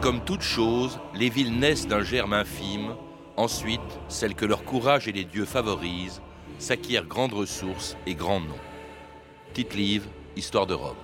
Comme toute chose, les villes naissent d'un germe infime. Ensuite, celles que leur courage et les dieux favorisent s'acquièrent grandes ressources et grands noms. Tite-Live, Histoire de Rome.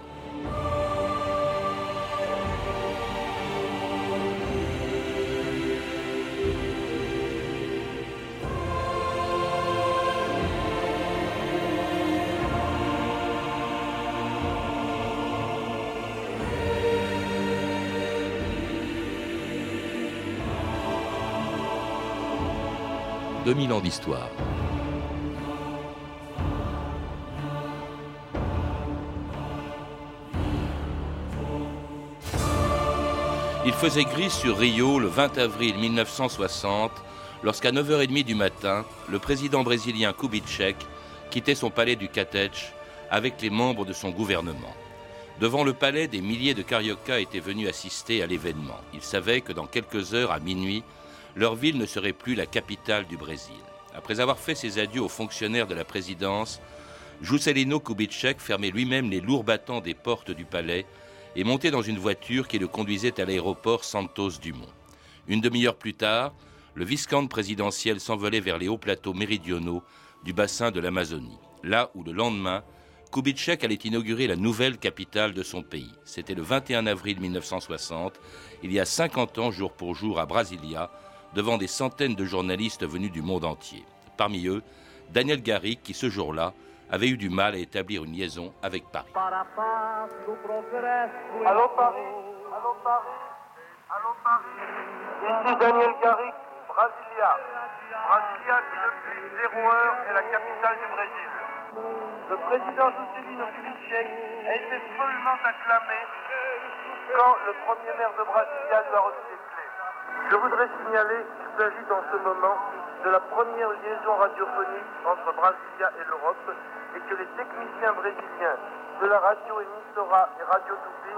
2000 ans d'histoire. Il faisait gris sur Rio le 20 avril 1960 lorsqu'à 9h30 du matin, le président brésilien Kubitschek quittait son palais du Catech avec les membres de son gouvernement. Devant le palais, des milliers de Carioca étaient venus assister à l'événement. Ils savaient que dans quelques heures, à minuit, leur ville ne serait plus la capitale du Brésil. Après avoir fait ses adieux aux fonctionnaires de la présidence, Juscelino Kubitschek fermait lui-même les lourds battants des portes du palais et montait dans une voiture qui le conduisait à l'aéroport Santos Dumont. Une demi-heure plus tard, le viscount présidentiel s'envolait vers les hauts plateaux méridionaux du bassin de l'Amazonie, là où le lendemain, Kubitschek allait inaugurer la nouvelle capitale de son pays. C'était le 21 avril 1960, il y a 50 ans jour pour jour à Brasilia, devant des centaines de journalistes venus du monde entier. Parmi eux, Daniel Garrick, qui ce jour-là avait eu du mal à établir une liaison avec Paris. Allô Paris Allô Paris Allô Paris Ici Daniel Garrick, Brasilia. Brasilia qui depuis 0 heure est la capitale du Brésil. Le président Juscelino Kubitschek a été follement acclamé quand le premier maire de Brasilia lui a reçu. Je voudrais signaler qu'il s'agit dans ce moment de la première liaison radiophonique entre Brasilia et l'Europe et que les techniciens brésiliens de la radio Emissora et Radio Tupi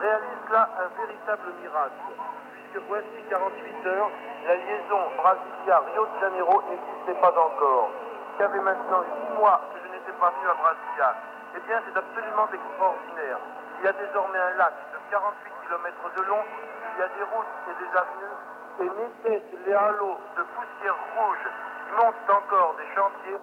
réalisent là un véritable miracle. Puisque voici 48 heures, la liaison Brasilia-Rio de Janeiro n'existait pas encore. Il y avait maintenant 8 mois que je n'étais pas venu à Brasilia. Eh bien, c'est absolument extraordinaire. Il y a désormais un lac de 48 km de long, il y a des routes et des avenues, et mes les halos de poussière rouge qui montent encore des chantiers.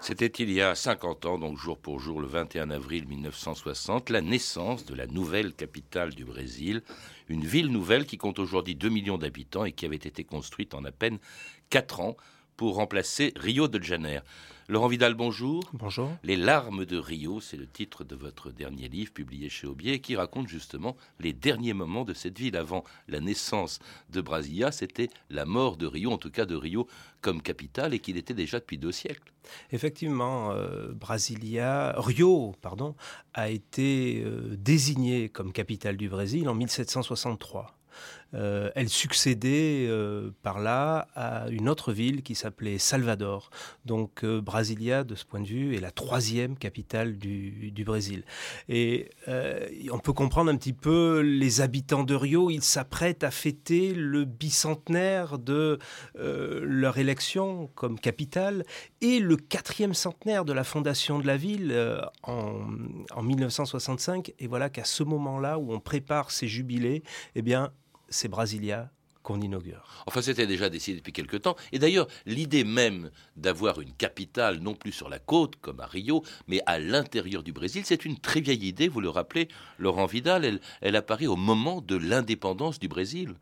C'était il y a 50 ans, donc jour pour jour, le 21 avril 1960, la naissance de la nouvelle capitale du Brésil, une ville nouvelle qui compte aujourd'hui 2 millions d'habitants et qui avait été construite en à peine 4 ans pour remplacer Rio de Janeiro. Laurent Vidal, bonjour. Bonjour. Les larmes de Rio, c'est le titre de votre dernier livre publié chez Aubier qui raconte justement les derniers moments de cette ville avant la naissance de Brasilia. C'était la mort de Rio, en tout cas de Rio comme capitale et qu'il était déjà depuis deux siècles. Effectivement, euh, Brasilia, Rio, pardon, a été euh, désigné comme capitale du Brésil en 1763. Euh, elle succédait euh, par là à une autre ville qui s'appelait Salvador. Donc euh, Brasilia, de ce point de vue, est la troisième capitale du, Brésil. Et on peut comprendre un petit peu les habitants de Rio, ils s'apprêtent à fêter le bicentenaire de leur élection comme capitale et le quatrième centenaire de la fondation de la ville en, en 1965. Et voilà qu'à ce moment-là où on prépare ces jubilés, eh bien, c'est Brasilia qu'on inaugure. Enfin, c'était déjà décidé depuis quelque temps. Et d'ailleurs, l'idée même d'avoir une capitale, non plus sur la côte, comme à Rio, mais à l'intérieur du Brésil, c'est une très vieille idée, vous le rappelez, Laurent Vidal, elle, elle apparaît au moment de l'indépendance du Brésil.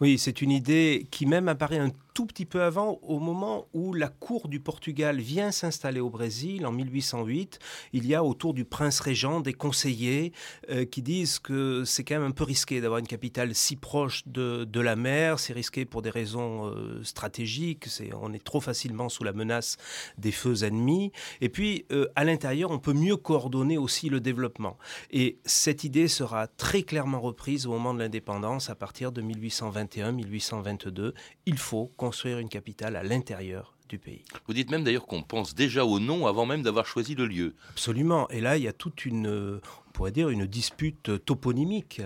Oui, c'est une idée qui même apparaît un tout petit peu avant, au moment où la cour du Portugal vient s'installer au Brésil en 1808. Il y a autour du prince régent des conseillers euh, qui disent que c'est quand même un peu risqué d'avoir une capitale si proche de, la mer. C'est risqué pour des raisons euh, stratégiques. on est trop facilement sous la menace des feux ennemis. Et puis, euh, à l'intérieur, on peut mieux coordonner aussi le développement. Et cette idée sera très clairement reprise au moment de l'indépendance à partir de 1800. 1821-1822, il faut construire une capitale à l'intérieur du pays. Vous dites même d'ailleurs qu'on pense déjà au nom avant même d'avoir choisi le lieu. Absolument. Et là, il y a toute une, on pourrait dire, une dispute toponymique.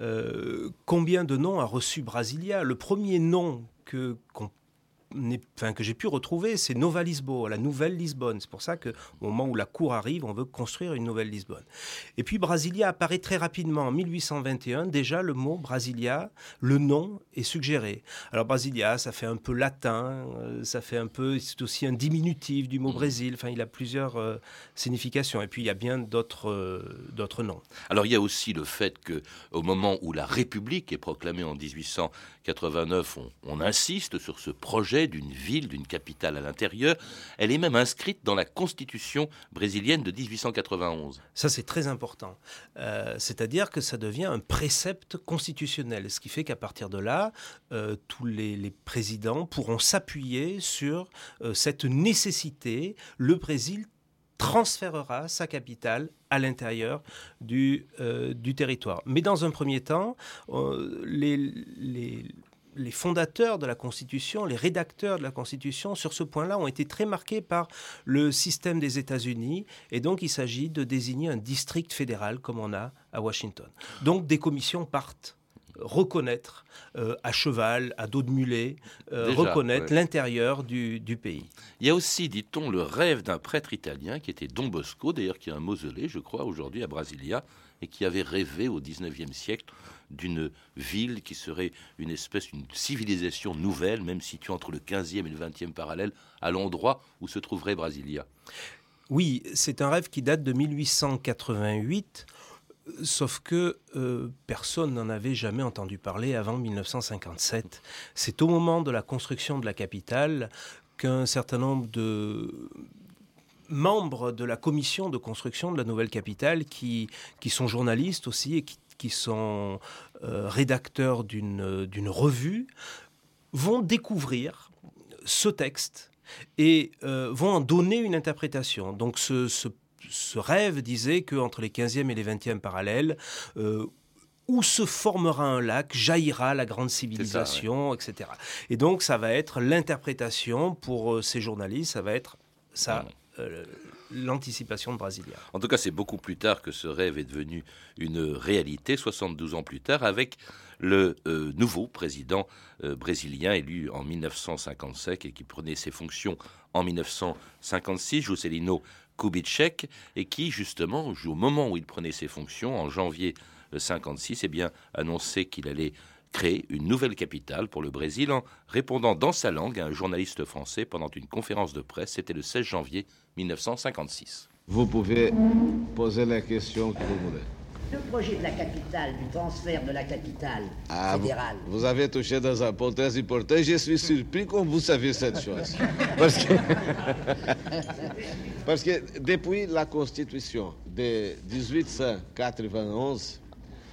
Euh, combien de noms a reçu Brasilia? Le premier nom que qu'on enfin, que j'ai pu retrouver, c'est Nova Lisboa, la nouvelle Lisbonne. C'est pour ça qu'au moment où la cour arrive, on veut construire une nouvelle Lisbonne. Et puis Brasilia apparaît très rapidement. En 1821, déjà, le mot Brasilia, le nom est suggéré. Alors Brasilia, ça fait un peu latin, euh, ça fait un peu, c'est aussi un diminutif du mot mmh. Brésil. Enfin, il a plusieurs euh, significations. Et puis il y a bien d'autres euh, d'autres noms. Alors il y a aussi le fait que au moment où la République est proclamée en 1889, on, on insiste sur ce projet d'une ville, d'une capitale à l'intérieur. Elle est même inscrite dans la Constitution brésilienne de 1891. Ça, c'est très important. Euh, c'est-à-dire que ça devient un précepte constitutionnel, ce qui fait qu'à partir de là, euh, tous les, présidents pourront s'appuyer sur euh, cette nécessité. Le Brésil transférera sa capitale à l'intérieur du, territoire. Mais dans un premier temps, les les fondateurs de la Constitution, les rédacteurs de la Constitution, sur ce point-là, ont été très marqués par le système des États-Unis. Et donc, il s'agit de désigner un district fédéral comme on a à Washington. Donc, des commissions partent reconnaître euh, à cheval, à dos de mulet, euh, reconnaître l'intérieur du, pays. Il y a aussi, dit-on, le rêve d'un prêtre italien qui était Don Bosco, d'ailleurs qui a un mausolée, je crois, aujourd'hui à Brasilia, et qui avait rêvé au XIXe siècle d'une ville qui serait une espèce, une civilisation nouvelle, même située entre le 15e et le 20e parallèle, à l'endroit où se trouverait Brasilia. Oui, c'est un rêve qui date de 1888. Sauf que euh, personne n'en avait jamais entendu parler avant 1957. C'est au moment de la construction de la capitale qu'un certain nombre de membres de la commission de construction de la nouvelle capitale, qui, qui sont journalistes aussi et qui sont euh, rédacteurs d'une revue, vont découvrir ce texte et euh, vont en donner une interprétation. Donc ce, rêve disait qu'entre les 15e et les 20e parallèles, euh, où se formera un lac, jaillira la grande civilisation, etc. Et donc ça va être l'interprétation pour ces journalistes, ça va être ça, mmh l'anticipation de Brasilia. En tout cas, c'est beaucoup plus tard que ce rêve est devenu une réalité, 72 ans plus tard, avec le euh, nouveau président euh, brésilien élu en 1957 et qui prenait ses fonctions en 1956, Juscelino Kubitschek, et qui, justement, au moment où il prenait ses fonctions, en janvier 1956, euh, eh bien, annonçait qu'il allait créer une nouvelle capitale pour le Brésil en répondant dans sa langue à un journaliste français pendant une conférence de presse. C'était le 16 janvier 1956. Vous pouvez poser la question que vous voulez. Le projet de la capitale, du transfert de la capitale ah, fédérale. Vous, avez touché dans un point très important. Je suis surpris quand vous savez cette chose. Parce que, parce que depuis la Constitution de 1891,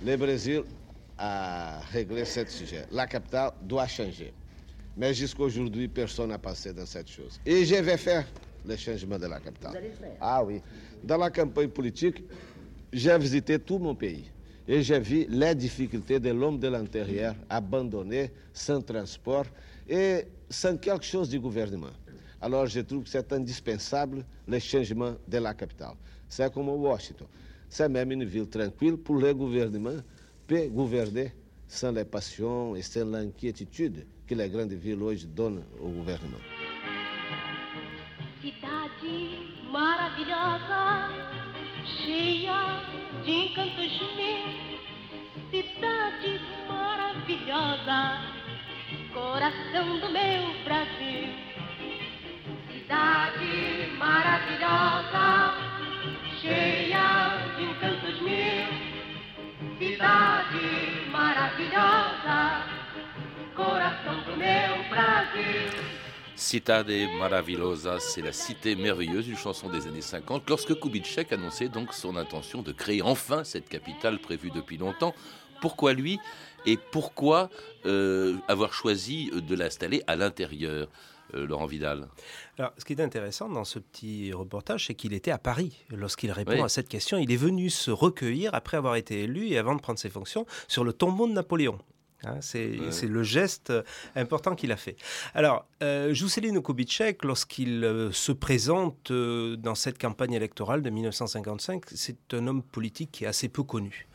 le Brésil a réglé ce sujet. La capitale doit changer. Mais jusqu'à aujourd'hui, personne n'a passé dans cette chose. Et je vais faire le changement de la capitale. Ah oui. Dans la campagne politique, j'ai visité tout mon pays. Et j'ai vu les difficultés de l'homme de l'intérieur abandonné, sans transport et sans quelque chose du gouvernement. Alors je trouve que c'est indispensable le changement de la capitale. C'est comme Washington. C'est même une ville tranquille pour le gouvernement peut gouverner sans les passions et sans l'inquiétude que les grandes villes aujourd'hui donnent au gouvernement. Cidade maravilhosa, cheia de encantos meus, cidade maravilhosa, coração do meu Brasil. Cidade maravilhosa, cheia de encantos meus. cidade maravilhosa, coração do meu Brasil. Citade Maravillosa, c'est la cité merveilleuse, une chanson des années 50, lorsque Kubitschek annonçait donc son intention de créer enfin cette capitale prévue depuis longtemps. Pourquoi lui et pourquoi euh, avoir choisi de l'installer à l'intérieur euh, Laurent Vidal? Alors, ce qui est intéressant dans ce petit reportage, c'est qu'il était à Paris lorsqu'il répond à cette question. Il est venu se recueillir après avoir été élu et avant de prendre ses fonctions sur le tombeau de Napoléon. Hein, c'est le geste important qu'il a fait. Alors, euh, Juscelino Kubitschek, lorsqu'il euh, se présente euh, dans cette campagne électorale de 1955, c'est un homme politique qui est assez peu connu.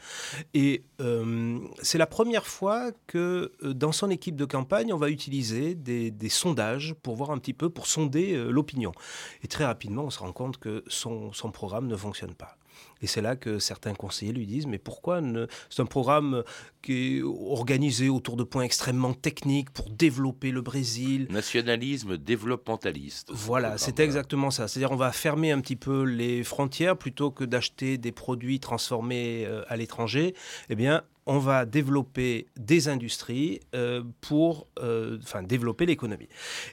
Et euh, c'est la première fois que dans son équipe de campagne, on va utiliser des, des sondages pour voir un petit peu, pour sonder l'opinion. Et très rapidement, on se rend compte que son, son programme ne fonctionne pas. Et c'est là que certains conseillers lui disent, mais pourquoi ne... C'est un programme qui est organisé autour de points extrêmement techniques pour développer le Brésil. Nationalisme développementaliste. Voilà, c'est exactement ça. C'est-à-dire on va fermer un petit peu les frontières plutôt que d'acheter des produits transformés euh, à l'étranger. Eh bien, on va développer des industries euh, pour euh, enfin, développer l'économie.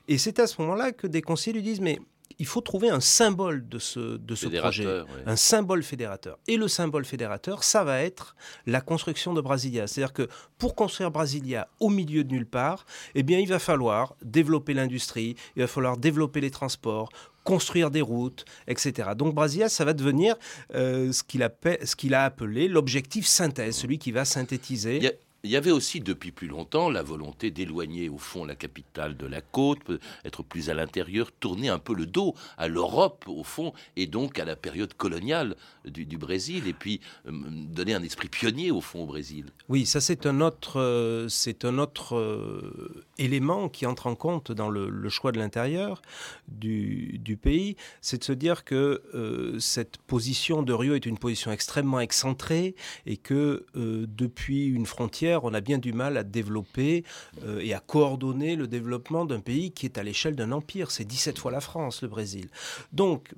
Et c'est à ce moment-là que des conseillers lui disent, mais il faut trouver un symbole de ce, de ce projet, un symbole fédérateur. Et le symbole fédérateur, ça va être la construction de Brasilia. C'est-à-dire que pour construire Brasilia au milieu de nulle part, eh bien, il va falloir développer l'industrie, il va falloir développer les transports, construire des routes, etc. Donc Brasilia, ça va devenir euh, ce qu'il a, appelé l'objectif synthèse, celui qui va synthétiser. Il y avait aussi depuis plus longtemps la volonté d'éloigner au fond la capitale de la côte, être plus à l'intérieur, tourner un peu le dos à l'Europe au fond et donc à la période coloniale du, Brésil et puis euh, donner un esprit pionnier au fond au Brésil. Oui, ça c'est un autre, euh, c'est un autre euh, élément qui entre en compte dans le, choix de l'intérieur du, pays, c'est de se dire que cette position de Rio est une position extrêmement excentrée et que depuis une frontière on a bien du mal à développer euh, et à coordonner le développement d'un pays qui est à l'échelle d'un empire. C'est 17 fois la France, le Brésil. Donc,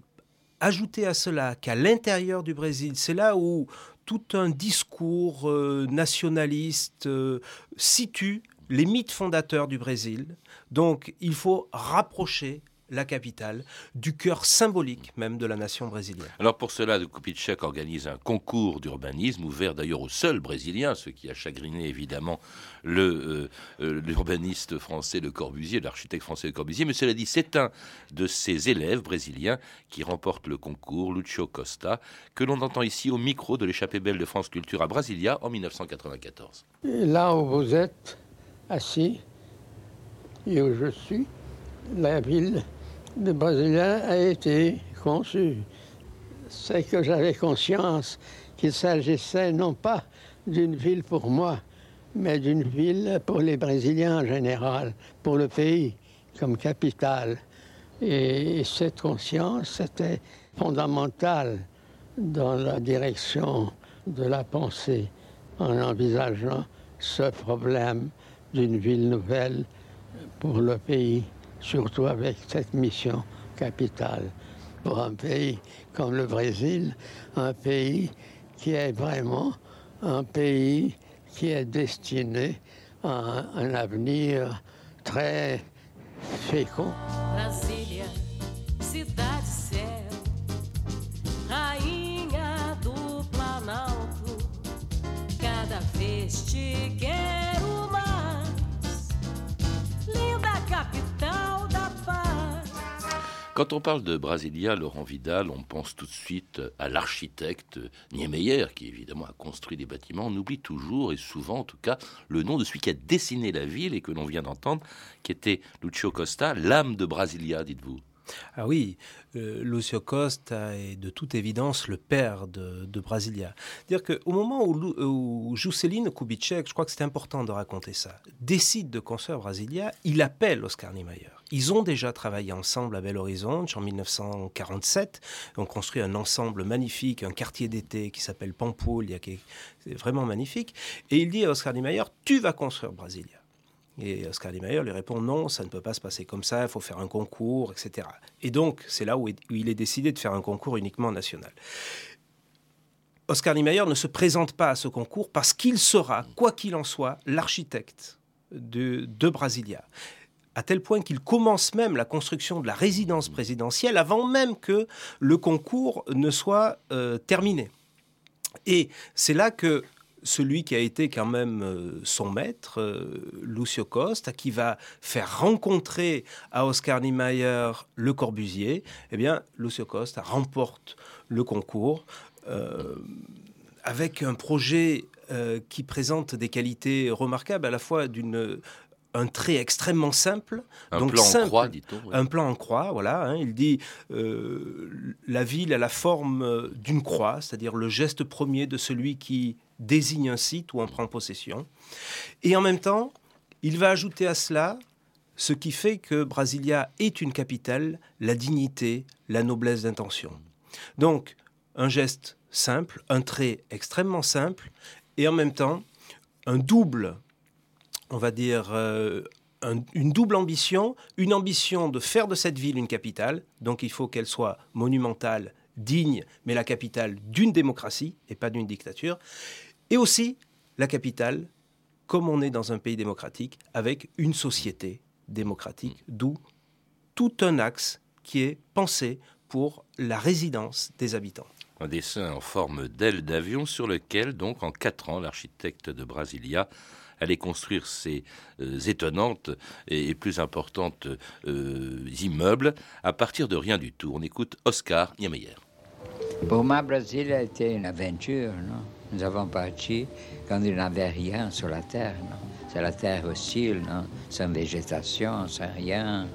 ajouter à cela qu'à l'intérieur du Brésil, c'est là où tout un discours euh, nationaliste euh, situe les mythes fondateurs du Brésil. Donc, il faut rapprocher la capitale, du cœur symbolique même de la nation brésilienne. Alors pour cela, de Kupitschek organise un concours d'urbanisme ouvert d'ailleurs aux seuls Brésiliens, ce qui a chagriné évidemment euh, euh, l'urbaniste français Le Corbusier, l'architecte français Le Corbusier. Mais cela dit, c'est un de ces élèves brésiliens qui remporte le concours, Lucio Costa, que l'on entend ici au micro de l'échappée belle de France Culture à Brasilia en 1994. là où vous êtes assis et où je suis, la ville de Brésilien a été conçu. C'est que j'avais conscience qu'il s'agissait non pas d'une ville pour moi, mais d'une ville pour les Brésiliens en général, pour le pays comme capitale. Et cette conscience était fondamentale dans la direction de la pensée en envisageant ce problème d'une ville nouvelle pour le pays surtout avec cette mission capitale pour un pays comme le Brésil, un pays qui est vraiment un pays qui est destiné à un avenir très fécond. Quand on parle de Brasilia, Laurent Vidal, on pense tout de suite à l'architecte Niemeyer, qui évidemment a construit des bâtiments. On oublie toujours, et souvent en tout cas, le nom de celui qui a dessiné la ville et que l'on vient d'entendre, qui était Lucio Costa, l'âme de Brasilia, dites-vous. Ah oui, euh, Lucio Costa est de toute évidence le père de, Brasilia. C'est-à-dire qu'au moment où, où Juscelino Kubitschek, je crois que c'est important de raconter ça, décide de construire Brasilia, il appelle Oscar Niemeyer. Ils ont déjà travaillé ensemble à Belo Horizonte en 1947. Ils ont construit un ensemble magnifique, un quartier d'été qui s'appelle Pampulha, qui est vraiment magnifique. Et il dit à Oscar Niemeyer, tu vas construire Brasilia. Et Oscar Niemeyer lui répond non, ça ne peut pas se passer comme ça, il faut faire un concours, etc. Et donc, c'est là où il est décidé de faire un concours uniquement national. Oscar Niemeyer ne se présente pas à ce concours parce qu'il sera, quoi qu'il en soit, l'architecte de, de Brasilia à tel point qu'il commence même la construction de la résidence présidentielle avant même que le concours ne soit euh, terminé. Et c'est là que celui qui a été quand même euh, son maître, euh, Lucio Costa, qui va faire rencontrer à Oscar Niemeyer le Corbusier, eh bien, Lucio Costa remporte le concours euh, avec un projet qui présente des qualités remarquables, à la fois d'une un trait extrêmement simple. Un donc plan simple, en croix, dit-on. Un plan en croix, voilà. Hein. il dit euh, la ville a la forme euh, d'une croix, c'est-à-dire le geste premier de celui qui désigne un site où on prend possession. Et en même temps, il va ajouter à cela ce qui fait que Brasilia est une capitale, la dignité, la noblesse d'intention. Donc, un geste simple, un trait extrêmement simple, et en même temps, un double on va dire, euh, une double ambition, une ambition de faire de cette ville une capitale, donc il faut qu'elle soit monumentale, digne, mais la capitale d'une démocratie et pas d'une dictature, et aussi la capitale, comme on est dans un pays démocratique, avec une société démocratique, d'où tout un axe qui est pensé pour la résidence des habitants. Un dessin en forme d'aile d'avion sur lequel, donc, en quatre ans, l'architecte de Brasilia aller construire ces euh, étonnantes et, plus importantes euh, immeubles à partir de rien du tout. On écoute Oscar Niemeyer. Pour moi, Brésil a été une aventure. Nous avons parti quand il n'y avait rien sur la terre. C'est la terre hostile, sans végétation, sans rien.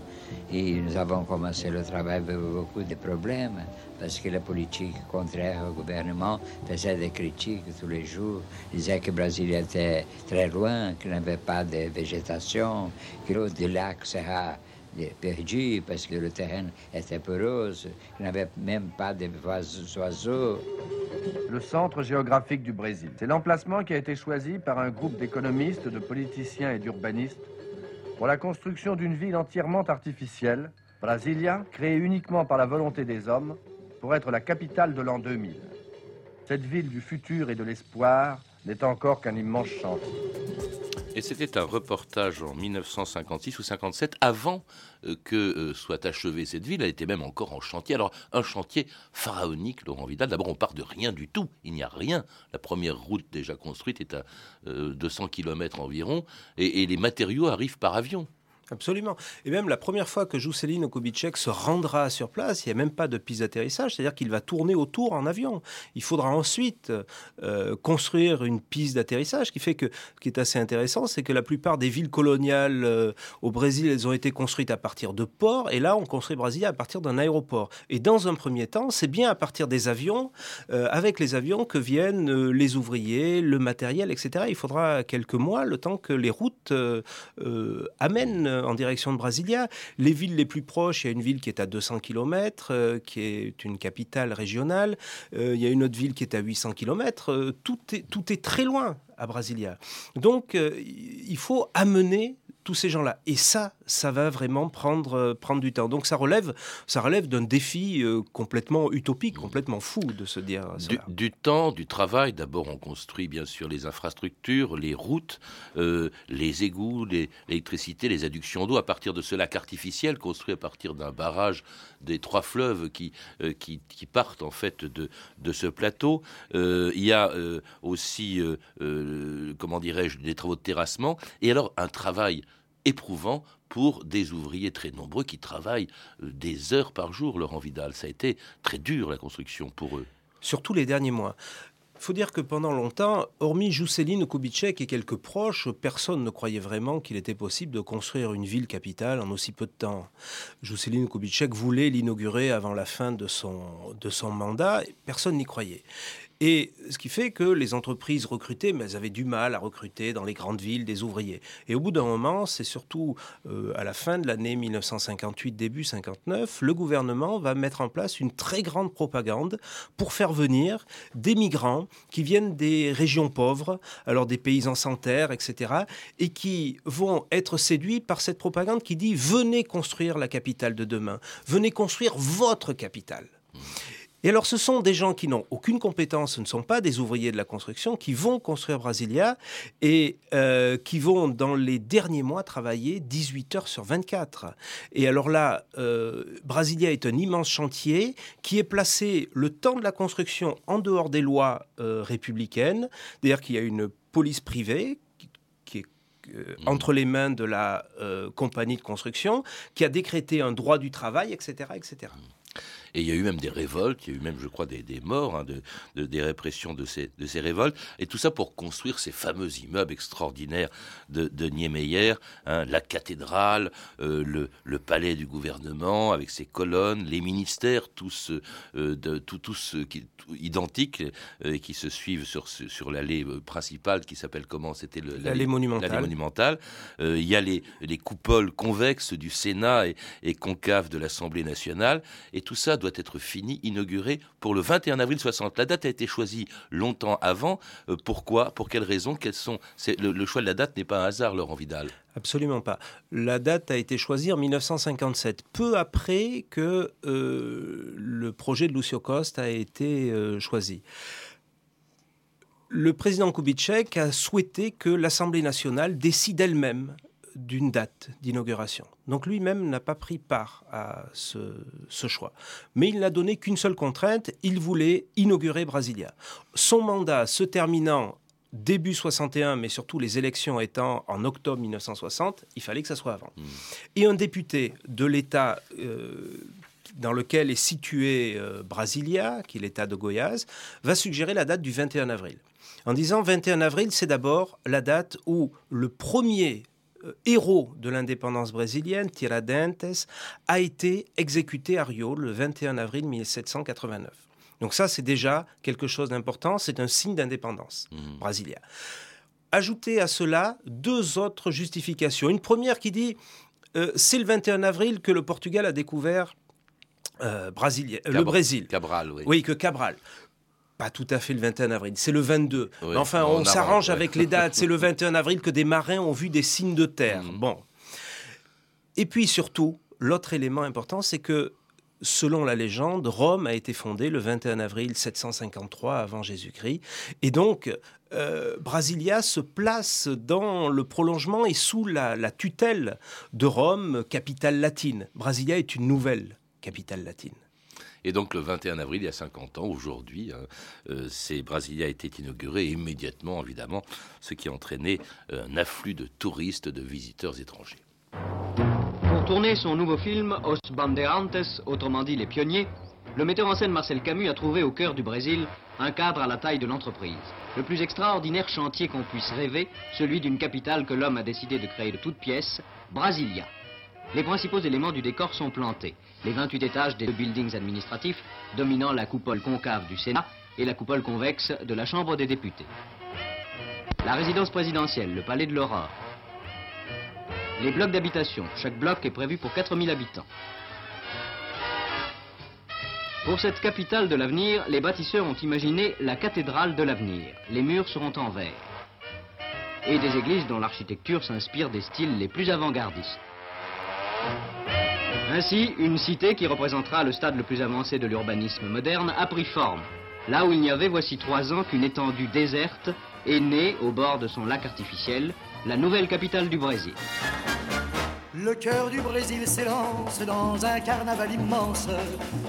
Et nous avons commencé le travail avec beaucoup de problèmes parce que la politique contraire au gouvernement faisait des critiques tous les jours, disait que le Brésil était très loin, qu'il n'y avait pas de végétation, que l'eau du lac sera perdu parce que le terrain était porose, qu'il n'y avait même pas d'oiseaux. Le centre géographique du Brésil. C'est l'emplacement qui a été choisi par un groupe d'économistes, de politiciens et d'urbanistes pour la construction d'une ville entièrement artificielle, Brasilia, créée uniquement par la volonté des hommes, pour être la capitale de l'an 2000. Cette ville du futur et de l'espoir n'est encore qu'un immense chantier. Et c'était un reportage en 1956 ou 57, avant euh, que euh, soit achevée cette ville. Elle était même encore en chantier. Alors, un chantier pharaonique, Laurent Vidal. D'abord, on part de rien du tout. Il n'y a rien. La première route déjà construite est à 200 euh, km environ. et les matériaux arrivent par avion. Absolument. Et même la première fois que Juscelino Kubitschek se rendra sur place, il n'y a même pas de piste d'atterrissage, c'est-à-dire qu'il va tourner autour en avion. Il faudra ensuite euh, construire une piste d'atterrissage, qui fait que, ce qui est assez intéressant, c'est que la plupart des villes coloniales euh, au Brésil, elles ont été construites à partir de ports, et là, on construit Brasilia à partir d'un aéroport. Et dans un premier temps, c'est bien à partir des avions, euh, avec les avions, que viennent les ouvriers, le matériel, etc. Il faudra quelques mois, le temps que les routes amènent en direction de Brasilia. Les villes les plus proches, il y a une ville qui est à 200 km, euh, qui est une capitale régionale. Euh, il y a une autre ville qui est à 800 km. Euh, tout, est, tout est très loin à Brasilia. Donc, il faut amener tous ces gens-là. Et ça, ça va vraiment prendre, euh, prendre du temps. Donc ça relève, ça relève d'un défi euh, complètement utopique, complètement fou de se dire Du, du temps, du travail. D'abord, on construit bien sûr les infrastructures, les routes, euh, les égouts, l'électricité, les, adductions d'eau à partir de ce lac artificiel construit à partir d'un barrage des trois fleuves qui, qui, qui, partent en fait de, de ce plateau. il y a aussi, comment dirais-je, des travaux de terrassement. Et alors, un travail éprouvant pour des ouvriers très nombreux qui travaillent euh, des heures par jour, Laurent Vidal. Ça a été très dur la construction pour eux. Surtout les derniers mois. Il faut dire que pendant longtemps, hormis Jusceline Kubitschek et quelques proches, personne ne croyait vraiment qu'il était possible de construire une ville capitale en aussi peu de temps. Jusceline Kubitschek voulait l'inaugurer avant la fin de son, de son mandat, personne n'y croyait. Et ce qui fait que les entreprises recrutaient, mais elles avaient du mal à recruter dans les grandes villes des ouvriers. Et au bout d'un moment, c'est surtout euh, à la fin de l'année 1958, début 59, le gouvernement va mettre en place une très grande propagande pour faire venir des migrants qui viennent des régions pauvres, alors des paysans sans terre, etc., et qui vont être séduits par cette propagande qui dit venez construire la capitale de demain, venez construire votre capitale. Et alors, ce sont des gens qui n'ont aucune compétence, ce ne sont pas des ouvriers de la construction, qui vont construire Brasilia et euh, qui vont, dans les derniers mois, travailler 18 heures sur 24. Et alors là, euh, Brasilia est un immense chantier qui est placé le temps de la construction en dehors des lois euh, républicaines. D'ailleurs, qu'il y a une police privée qui, est mmh. entre les mains de la compagnie de construction, qui a décrété un droit du travail, etc. etc. Et il y a eu même des révoltes, il y a eu même, je crois, des, morts, hein, de, des répressions de ces, de ces révoltes. Et tout ça pour construire ces fameux immeubles extraordinaires de, de Niemeyer, hein, la cathédrale, euh, le, le, palais du gouvernement avec ses colonnes, les ministères, tous, euh, de, tous qui, identiques euh, et qui se suivent sur, sur l'allée principale qui s'appelle comment? C'était l'allée monumentale. monumentale. il y a les, les coupoles convexes du Sénat et, et concaves de l'Assemblée nationale. Et tout ça doit être fini, inauguré pour le 21 avril 60. La date a été choisie longtemps avant. Euh, pourquoi? Pour quelles raisons Quelles sont? Le, choix de la date n'est pas un hasard, Laurent Vidal. Absolument pas. La date a été choisie en 1957, peu après que euh, le projet de Lucio Coste a été euh, choisi. Le président Kubitschek a souhaité que l'Assemblée nationale décide elle-même d'une date d'inauguration. Donc lui-même n'a pas pris part à ce, choix. Mais il n'a donné qu'une seule contrainte, il voulait inaugurer Brasilia. Son mandat se terminant début 61, mais surtout les élections étant en octobre 1960, il fallait que ça soit avant. Hmm. Et un député de l'État euh, dans lequel est situé euh, Brasilia, qui est l'État de Goiás, va suggérer la date du 21 avril. En disant 21 avril, c'est d'abord la date où le premier euh, héros de l'indépendance brésilienne, Tiradentes, a été exécuté à Rio le 21 avril 1789. Donc ça, c'est déjà quelque chose d'important, c'est un signe d'indépendance mmh. brésilienne. Ajoutez à cela deux autres justifications. Une première qui dit, euh, c'est le 21 avril que le Portugal a découvert euh, le Brésil. Cabral, oui. Oui, que Cabral pas tout à fait le 21 avril, c'est le 22. enfin, on, s'arrange avec les dates. C'est le 21 avril que des marins ont vu des signes de terre. Mm. Bon. Et puis surtout, l'autre élément important, c'est que selon la légende, Rome a été fondée le 21 avril 753 avant Jésus-Christ. Et donc, euh, Brasilia se place dans le prolongement et sous la tutelle de Rome, capitale latine. Brasilia est une nouvelle capitale latine. Et donc le 21 avril, il y a 50 ans, aujourd'hui, hein, euh, c'est Brasilia a été inauguré immédiatement, évidemment, ce qui a entraîné euh, un afflux de touristes, de visiteurs étrangers. Pour tourner son nouveau film Os Bandeirantes, autrement dit les pionniers, le metteur en scène Marcel Camus a trouvé au cœur du Brésil un cadre à la taille de l'entreprise. Le plus extraordinaire chantier qu'on puisse rêver, celui d'une capitale que l'homme a décidé de créer de toutes pièces, Brasilia. Les principaux éléments du décor sont plantés. Les 28 étages des deux buildings administratifs dominant la coupole concave du Sénat et la coupole convexe de la Chambre des députés. La résidence présidentielle, le palais de l'Aurore. Les blocs d'habitation. Chaque bloc est prévu pour 4000 habitants. Pour cette capitale de l'avenir, les bâtisseurs ont imaginé la cathédrale de l'avenir. Les murs seront en verre. Et des églises dont l'architecture s'inspire des styles les plus avant-gardistes. Ainsi, une cité qui représentera le stade le plus avancé de l'urbanisme moderne a pris forme. Là où il n'y avait voici trois ans qu'une étendue déserte est née au bord de son lac artificiel, la nouvelle capitale du Brésil. Le cœur du Brésil s'élance dans un carnaval immense.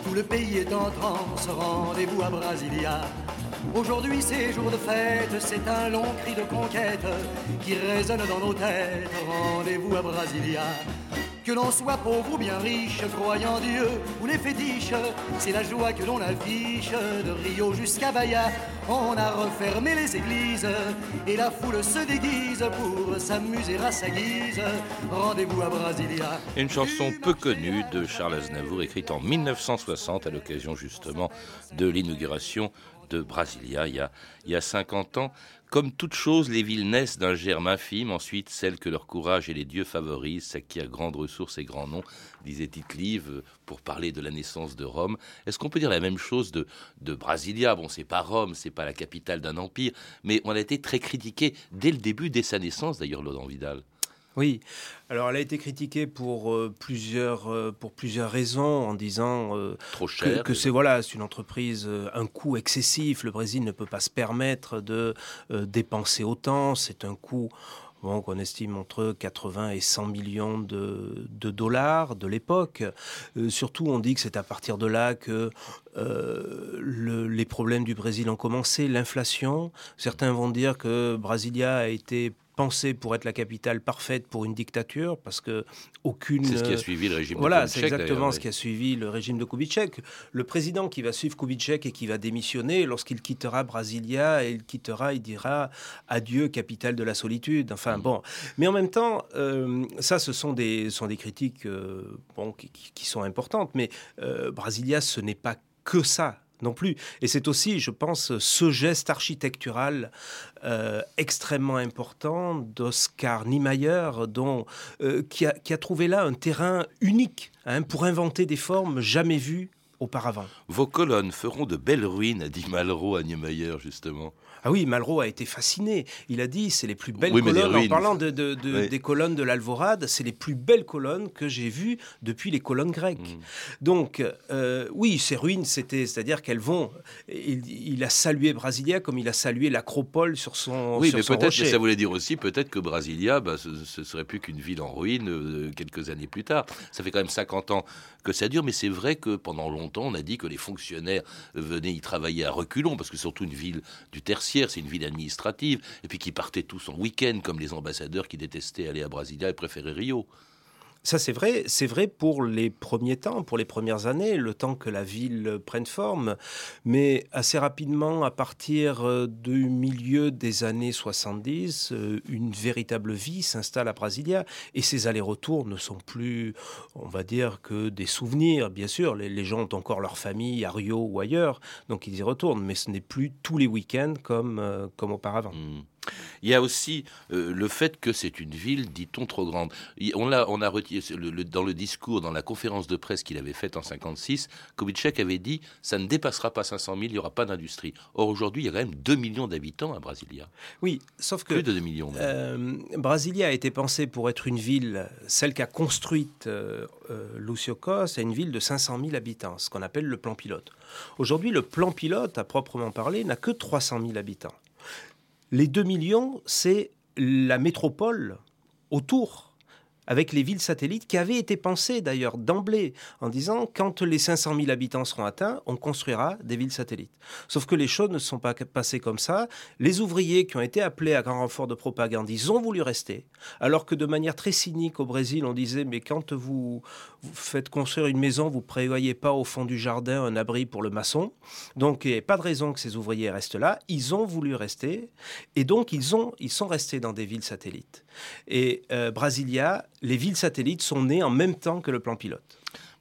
Tout le pays est en transe, rendez-vous à Brasilia. Aujourd'hui c'est jour de fête, c'est un long cri de conquête qui résonne dans nos têtes. Rendez-vous à Brasilia. Que l'on soit pauvre ou bien riche, croyant Dieu ou les fétiches, c'est la joie que l'on affiche de Rio jusqu'à Bahia. On a refermé les églises et la foule se déguise pour s'amuser à sa guise. Rendez-vous à Brasilia. Une chanson peu connue de Charles Aznavour, écrite en 1960 à l'occasion justement de l'inauguration de Brasilia il y, a, il y a 50 ans. Comme toute chose, les villes naissent d'un germe infime, ensuite celles que leur courage et les dieux favorisent, a grandes ressources et grands noms, disait tite pour parler de la naissance de Rome. Est-ce qu'on peut dire la même chose de, de Brasilia? Bon, c'est pas Rome, c'est pas la capitale d'un empire, mais on a été très critiqué dès le début, dès sa naissance d'ailleurs, Laurent Vidal. Oui, alors elle a été critiquée pour euh, plusieurs euh, pour plusieurs raisons en disant euh, trop cher que, c'est voilà c'est une entreprise un coût excessif. Le Brésil ne peut pas se permettre de dépenser autant. C'est un coût Bon, qu'on estime entre 80 et 100 millions de, de dollars de l'époque. surtout, on dit que c'est à partir de là que le, les problèmes du Brésil ont commencé, l'inflation. Certains vont dire que Brasilia a été pensée pour être la capitale parfaite pour une dictature, parce que aucune. C'est ce qui a suivi le régime voilà, de Kubitschek. Voilà, c'est exactement ce qui a suivi le régime de Kubitschek. Le président qui va suivre Kubitschek et qui va démissionner, lorsqu'il quittera Brasilia, il quittera, il dira adieu, capitale de la solitude. Enfin bon. Mais en même temps, euh, ça, ce sont des, sont des critiques euh, bon, qui, qui, sont importantes. Mais euh, Brasilia, ce n'est pas que ça non plus. Et c'est aussi, je pense, ce geste architectural euh, extrêmement important d'Oscar Niemeyer, dont, euh, qui, a, trouvé là un terrain unique hein, pour inventer des formes jamais vues auparavant. Vos colonnes feront de belles ruines, a dit Malraux à Niemeyer, justement. Ah oui, Malraux a été fasciné. Il a dit c'est les plus belles oui, colonnes. En parlant de, de, de, oui. des colonnes de l'Alvorade, c'est les plus belles colonnes que j'ai vues depuis les colonnes grecques. Mmh. Donc, euh, oui, ces ruines, c'était, c'est-à-dire qu'elles vont. Il, il, a salué Brasilia comme il a salué l'Acropole sur son. Oui, sur mais peut-être, ça voulait dire aussi peut-être que Brasilia, bah, ce, ce serait plus qu'une ville en ruine euh, quelques années plus tard. Ça fait quand même 50 ans que ça dure, mais c'est vrai que pendant longtemps, on a dit que les fonctionnaires venaient y travailler à reculons, parce que surtout une ville du tertiaire, c'est une ville administrative, et puis qui partaient tous en week-end, comme les ambassadeurs qui détestaient aller à Brasilia et préféraient Rio. Ça, c'est vrai. C'est vrai pour les premiers temps, pour les premières années, le temps que la ville prenne forme. Mais assez rapidement, à partir euh, du milieu des années 70, euh, une véritable vie s'installe à Brasilia. Et ces allers-retours ne sont plus, on va dire, que des souvenirs. Bien sûr, les, gens ont encore leur famille à Rio ou ailleurs, donc ils y retournent. Mais ce n'est plus tous les week-ends comme, euh, comme auparavant. Mmh. Il y a aussi euh, le fait que c'est une ville, dit-on, trop grande. On a, on a retiré le, le, dans le discours, dans la conférence de presse qu'il avait faite en 56, Kubitschek avait dit ça ne dépassera pas 500 000, il n'y aura pas d'industrie. Or aujourd'hui, il y a quand même 2 millions d'habitants à Brasilia. Oui, sauf que plus de 2 millions. Euh, Brasilia a été pensée pour être une ville, celle qu'a construite euh, Lucio Cos, c'est une ville de 500 000 habitants, ce qu'on appelle le plan pilote. Aujourd'hui, le plan pilote, à proprement parler, n'a que 300 000 habitants. Les 2 millions, c'est la métropole autour, avec les villes satellites qui avaient été pensées d'ailleurs d'emblée en disant quand les 500 000 habitants seront atteints, on construira des villes satellites. Sauf que les choses ne sont pas passées comme ça. Les ouvriers qui ont été appelés à grand renfort de propagande, ils ont voulu rester, alors que de manière très cynique au Brésil, on disait mais quand vous, faites construire une maison, vous prévoyez pas au fond du jardin un abri pour le maçon. Donc il n'y a pas de raison que ces ouvriers restent là. Ils ont voulu rester et donc ils, ont, ils sont restés dans des villes satellites. Et euh, Brasilia, les villes satellites sont nées en même temps que le plan pilote.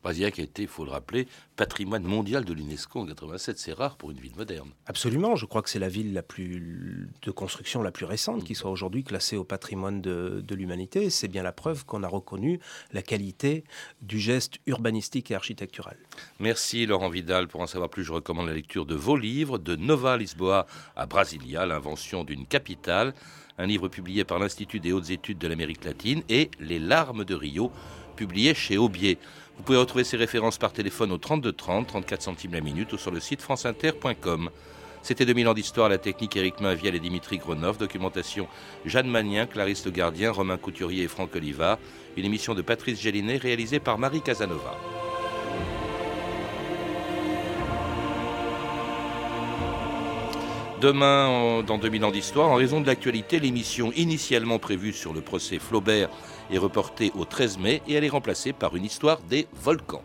Brasilia qui a été, il faut le rappeler, patrimoine mondial de l'UNESCO en 87, c'est rare pour une ville moderne. Absolument, je crois que c'est la ville la plus de construction la plus récente qui soit aujourd'hui classée au patrimoine de, de l'humanité. C'est bien la preuve qu'on a reconnu la qualité du geste urbanistique et architectural. Merci Laurent Vidal. Pour en savoir plus, je recommande la lecture de vos livres, de Nova Lisboa à Brasilia, l'invention d'une capitale, un livre publié par l'Institut des hautes études de l'Amérique latine, et Les larmes de Rio, publié chez Aubier. Vous pouvez retrouver ces références par téléphone au 32 30, 34 centimes la minute ou sur le site franceinter.com. C'était 2000 ans d'histoire, la technique Éric Mainviel et Dimitri Grenov, documentation Jeanne Magnien, Clarisse Le Gardien, Romain Couturier et Franck Oliva, une émission de Patrice Gélinet réalisée par Marie Casanova. Demain, dans 2000 ans d'histoire, en raison de l'actualité, l'émission initialement prévue sur le procès Flaubert est reportée au 13 mai et elle est remplacée par une histoire des volcans.